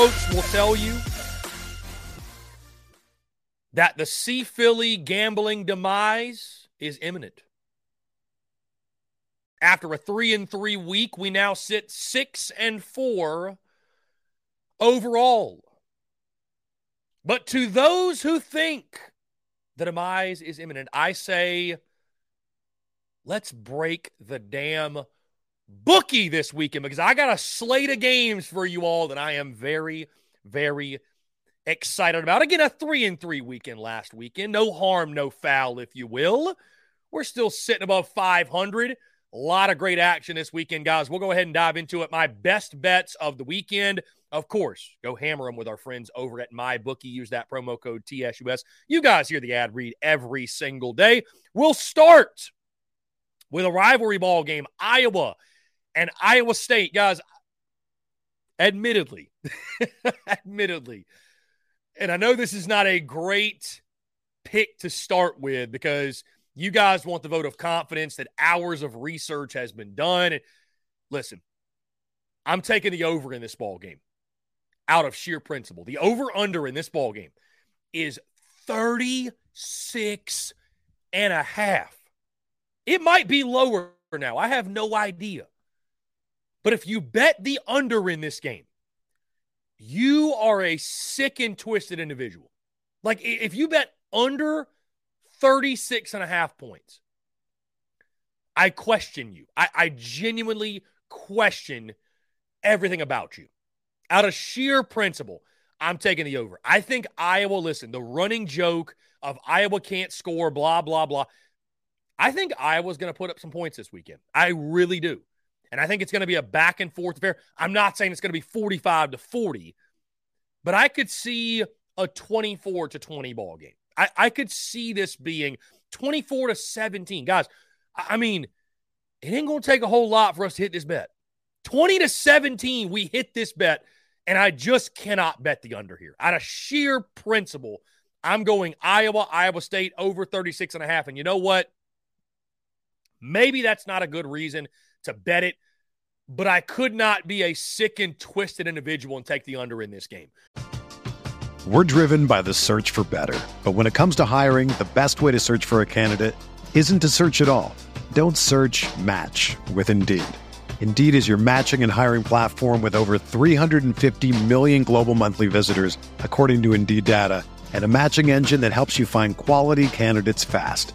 Folks will tell you that the C Philly gambling demise is imminent. After a three and three week, we now sit six and four overall. But to those who think the demise is imminent, I say, let's break the damn bookie this weekend because I got a slate of games for you all that I am very, very excited about. Again, a three and three weekend last weekend. No harm, no foul, if you will. We're still sitting above 500. A lot of great action this weekend, guys. We'll go ahead and dive into it. My best bets of the weekend. Of course, go hammer them with our friends over at MyBookie. Use that promo code TSUS. You guys hear the ad read every single day. We'll start with a rivalry ball game, Iowa and Iowa State. Guys, admittedly, admittedly, and I know this is not a great pick to start with because – you guys want the vote of confidence that hours of research has been done. Listen, I'm taking the over in this ball game out of sheer principle. The over under in this ball game is 36 and a half. It might be lower now. I have no idea. But if you bet the under in this game, you are a sick and twisted individual. Like if you bet under 36 and a half points. I question you. I, I genuinely question everything about you. Out of sheer principle, I'm taking the over. I think Iowa, listen, the running joke of Iowa can't score, blah, blah, blah. I think Iowa's going to put up some points this weekend. I really do. And I think it's going to be a back and forth affair. I'm not saying it's going to be 45 to 40, but I could see a 24 to 20 ball game. I, I could see this being 24 to 17. Guys, I mean, it ain't going to take a whole lot for us to hit this bet. 20 to 17, we hit this bet, and I just cannot bet the under here. Out of sheer principle, I'm going Iowa, Iowa State over 36 and a half. And you know what? Maybe that's not a good reason to bet it, but I could not be a sick and twisted individual and take the under in this game. We're driven by the search for better. But when it comes to hiring, the best way to search for a candidate isn't to search at all. Don't search match with Indeed. Indeed is your matching and hiring platform with over 350 million global monthly visitors, according to Indeed data, and a matching engine that helps you find quality candidates fast.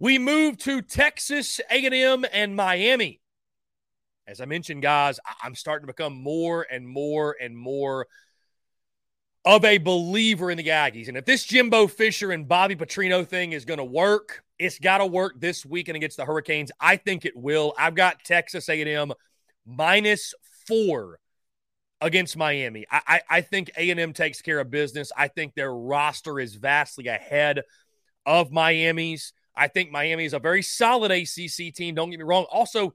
We move to Texas A&M and Miami. As I mentioned, guys, I'm starting to become more and more and more of a believer in the Aggies. And if this Jimbo Fisher and Bobby Petrino thing is going to work, it's got to work this weekend against the Hurricanes. I think it will. I've got Texas A&M minus four against Miami. I, I, I think A&M takes care of business. I think their roster is vastly ahead of Miami's. I think Miami is a very solid ACC team. Don't get me wrong. Also,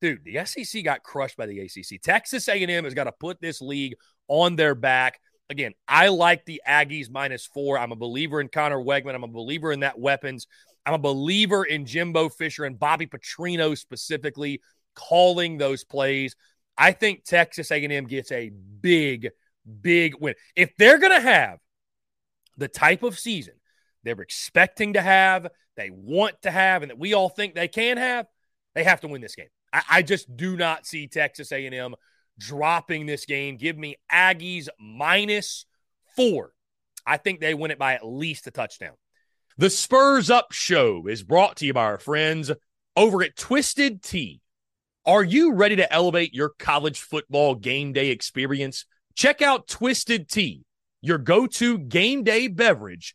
dude, the SEC got crushed by the ACC. Texas A&M has got to put this league on their back. Again, I like the Aggies minus four. I'm a believer in Conner Weigman. I'm a believer in that weapons. I'm a believer in Jimbo Fisher and Bobby Petrino specifically calling those plays. I think Texas A&M gets a big, big win. If they're going to have the type of season they're expecting to have, they want to have, and that we all think they can have, they have to win this game. I, I just do not see Texas A&M dropping this game. Give me Aggies minus four. I think they win it by at least a touchdown. The Spurs Up Show is brought to you by our friends over at Twisted Tea. Are you ready to elevate your college football game day experience? Check out Twisted Tea, your go to game day beverage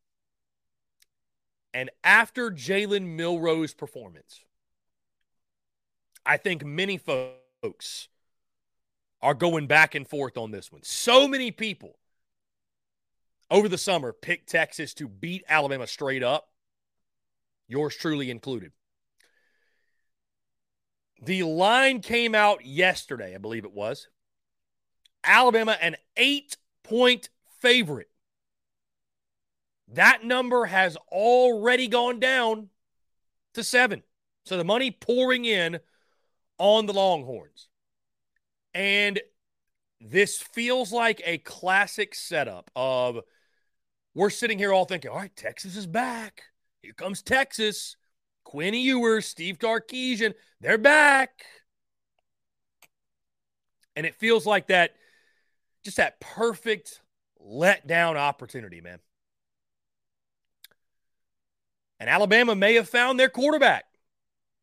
and after Jalen Milroe's performance, I think many folks are going back and forth on this one. So many people over the summer picked Texas to beat Alabama straight up, yours truly included. The line came out yesterday, I believe it was. Alabama, an eight point favorite that number has already gone down to seven. So the money pouring in on the Longhorns. And this feels like a classic setup of we're sitting here all thinking, all right, Texas is back. Here comes Texas. Quinn Ewers, Steve Sarkisian, they're back. And it feels like that, just that perfect letdown opportunity, man. And Alabama may have found their quarterback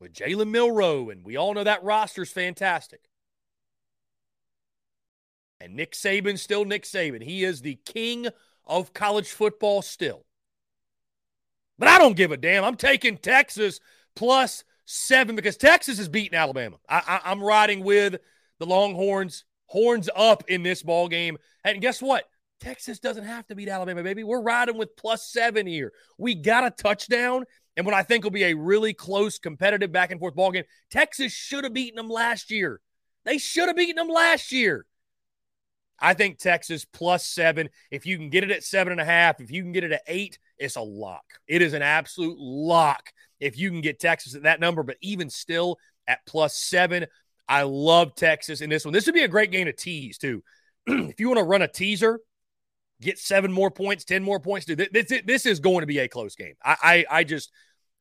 with Jalen Milroe, and we all know that roster's fantastic. And Nick Saban, still Nick Saban. He is the king of college football still. But I don't give a damn. I'm taking Texas plus seven because Texas is beating Alabama. I, I'm riding with the Longhorns, horns up in this ball game. And guess what? Texas doesn't have to beat Alabama, baby. We're riding with plus seven here. We got a touchdown, and what I think will be a really close, competitive back and forth ball game. Texas should have beaten them last year. They should have beaten them last year. I think Texas plus seven. If you can get it at seven and a half, if you can get it at eight, it's a lock. It is an absolute lock if you can get Texas at that number. But even still at plus seven, I love Texas in this one. This would be a great game to tease, too. if you want to run a teaser, get seven more points, 10 more points. Dude, this, this is going to be a close game. I, I, I just,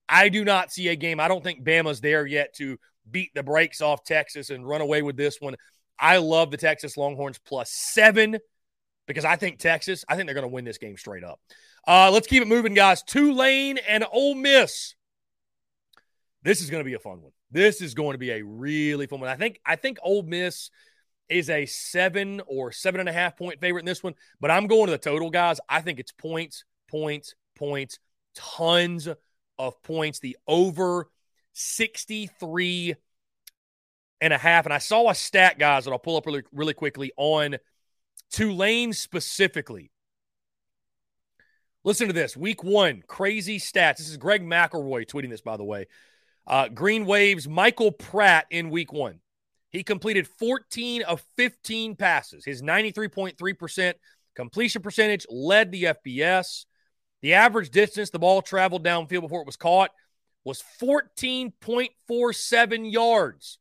I do not see a game. I don't think Bama's there yet to beat the brakes off Texas and run away with this one. I love the Texas Longhorns plus seven because I think Texas, I think they're going to win this game straight up. Uh, let's keep it moving, guys. Tulane and Ole Miss. This is going to be a fun one. This is going to be a really fun one. I think I think Ole Miss is a seven or seven and a half point favorite in this one, but I'm going to the total, guys. I think it's points, points, points, tons of points. The over 63 and a half. And I saw a stat, guys, that I'll pull up really, really quickly on Tulane specifically. Listen to this. Week one, crazy stats. This is Greg McElroy tweeting this, by the way. Uh, Green Waves, Michael Pratt in week one. He completed 14 of 15 passes. His 93.3% completion percentage led the FBS. The average distance the ball traveled downfield before it was caught was 14.47 yards,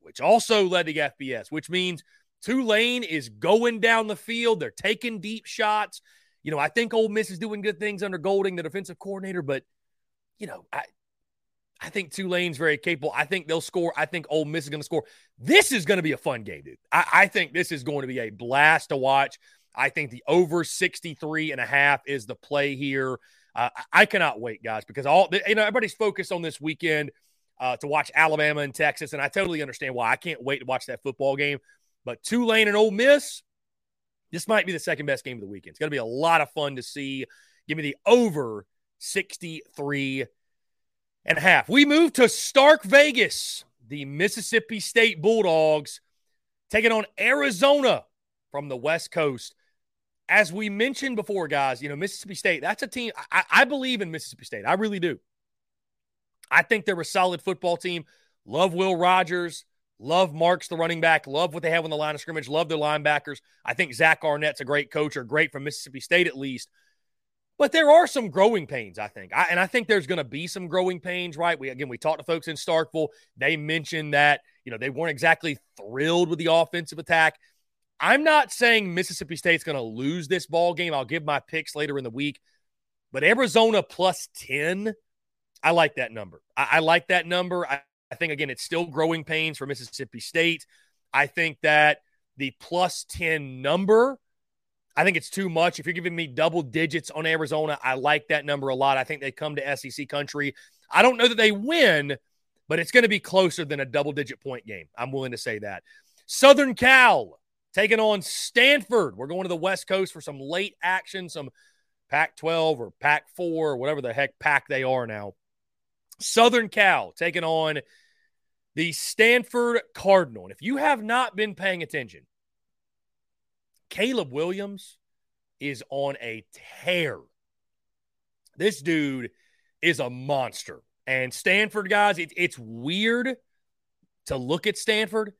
which also led the FBS, which means Tulane is going down the field. They're taking deep shots. You know, I think Ole Miss is doing good things under Golding, the defensive coordinator, but, you know, I, I think Tulane's very capable. I think they'll score. I think Ole Miss is going to score. This is going to be a fun game, dude. I, I, think this is going to be a blast to watch. I think the over 63 and a half is the play here. Uh, I cannot wait, guys, because all you know everybody's focused on this weekend uh, to watch Alabama and Texas, and I totally understand why. I can't wait to watch that football game. But Tulane and Ole Miss, this might be the second best game of the weekend. It's going to be a lot of fun to see. Give me the over 63 and a half. We move to Stark Vegas. The Mississippi State Bulldogs taking on Arizona from the West Coast as we mentioned before, guys, you know, Mississippi State, that's a team. I, I, believe in Mississippi State. I really do. I think they're a solid football team. Love Will Rogers. Love Marks, the running back. Love what they have on the line of scrimmage. Love their linebackers. I think Zach Arnett's a great coach or great from Mississippi State at least. But there are some growing pains, I think. I, and I think there's going to be some growing pains, right? We again, we talked to folks in Starkville. They mentioned that, you know, they weren't exactly thrilled with the offensive attack. I'm not saying Mississippi State's going to lose this ball game. I'll give my picks later in the week. But Arizona plus 10, I like that number. I, I like that number. I, I think, again, it's still growing pains for Mississippi State. I think that the plus 10 number, I think it's too much. If you're giving me double digits on Arizona, I like that number a lot. I think they come to SEC country. I don't know that they win, but it's going to be closer than a double digit point game. I'm willing to say that. Southern Cal taking on Stanford. We're going to the West Coast for some late action, some Pac 12 or Pac 4 or whatever the heck pack they are now. Southern Cal taking on the Stanford Cardinal. And if you have not been paying attention, Caleb Williams is on a tear. This dude is a monster. And Stanford, guys, it, it's weird to look at Stanford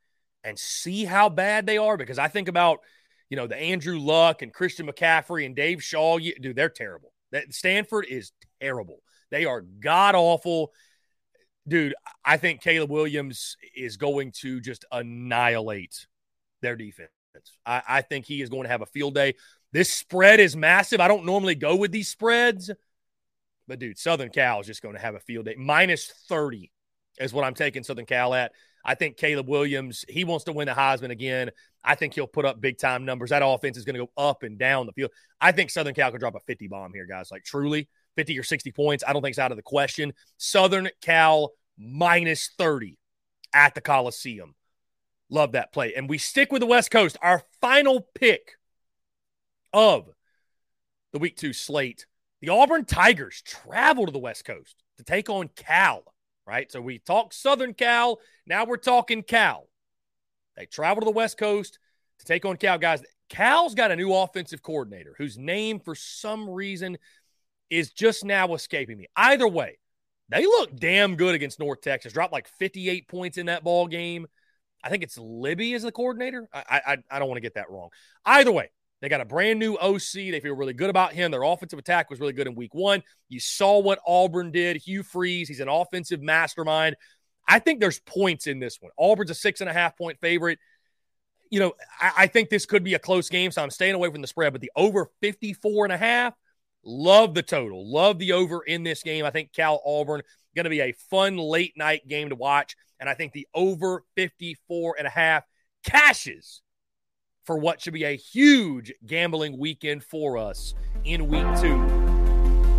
and see how bad they are because I think about, you know, the Andrew Luck and Christian McCaffrey and Dave Shaw. Dude, they're terrible. That Stanford is terrible. They are god awful. Dude, I think Caleb Williams is going to just annihilate their defense. I, I think he is going to have a field day. This spread is massive. I don't normally go with these spreads, but dude, Southern Cal is just going to have a field day. Minus 30 is what I'm taking Southern Cal at. I think Caleb Williams, he wants to win the Heisman again. I think he'll put up big time numbers. That offense is going to go up and down the field. I think Southern Cal could drop a 50 bomb here, guys. Like truly 50 or 60 points. I don't think it's out of the question. Southern Cal minus 30 at the Coliseum. Love that play. And we stick with the West Coast. Our final pick of the week two slate. The Auburn Tigers travel to the West Coast to take on Cal right? So we talked Southern Cal. Now we're talking Cal. They travel to the West Coast to take on Cal. Guys, Cal's got a new offensive coordinator whose name, for some reason, is just now escaping me. Either way, they look damn good against North Texas. Dropped like 58 points in that ball game. I think it's Libby as the coordinator. I I, I don't want to get that wrong. Either way, they got a brand new OC. They feel really good about him. Their offensive attack was really good in week one. You saw what Auburn did. Hugh Freeze, he's an offensive mastermind. I think there's points in this one. Auburn's a six and a half point favorite. You know, I, I think this could be a close game, so I'm staying away from the spread, but the over 54 and a half, love the total. Love the over in this game. I think Cal Auburn Going to be a fun late night game to watch. And I think the over 54 and a half cashes for what should be a huge gambling weekend for us in week two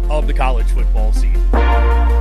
of the college football season.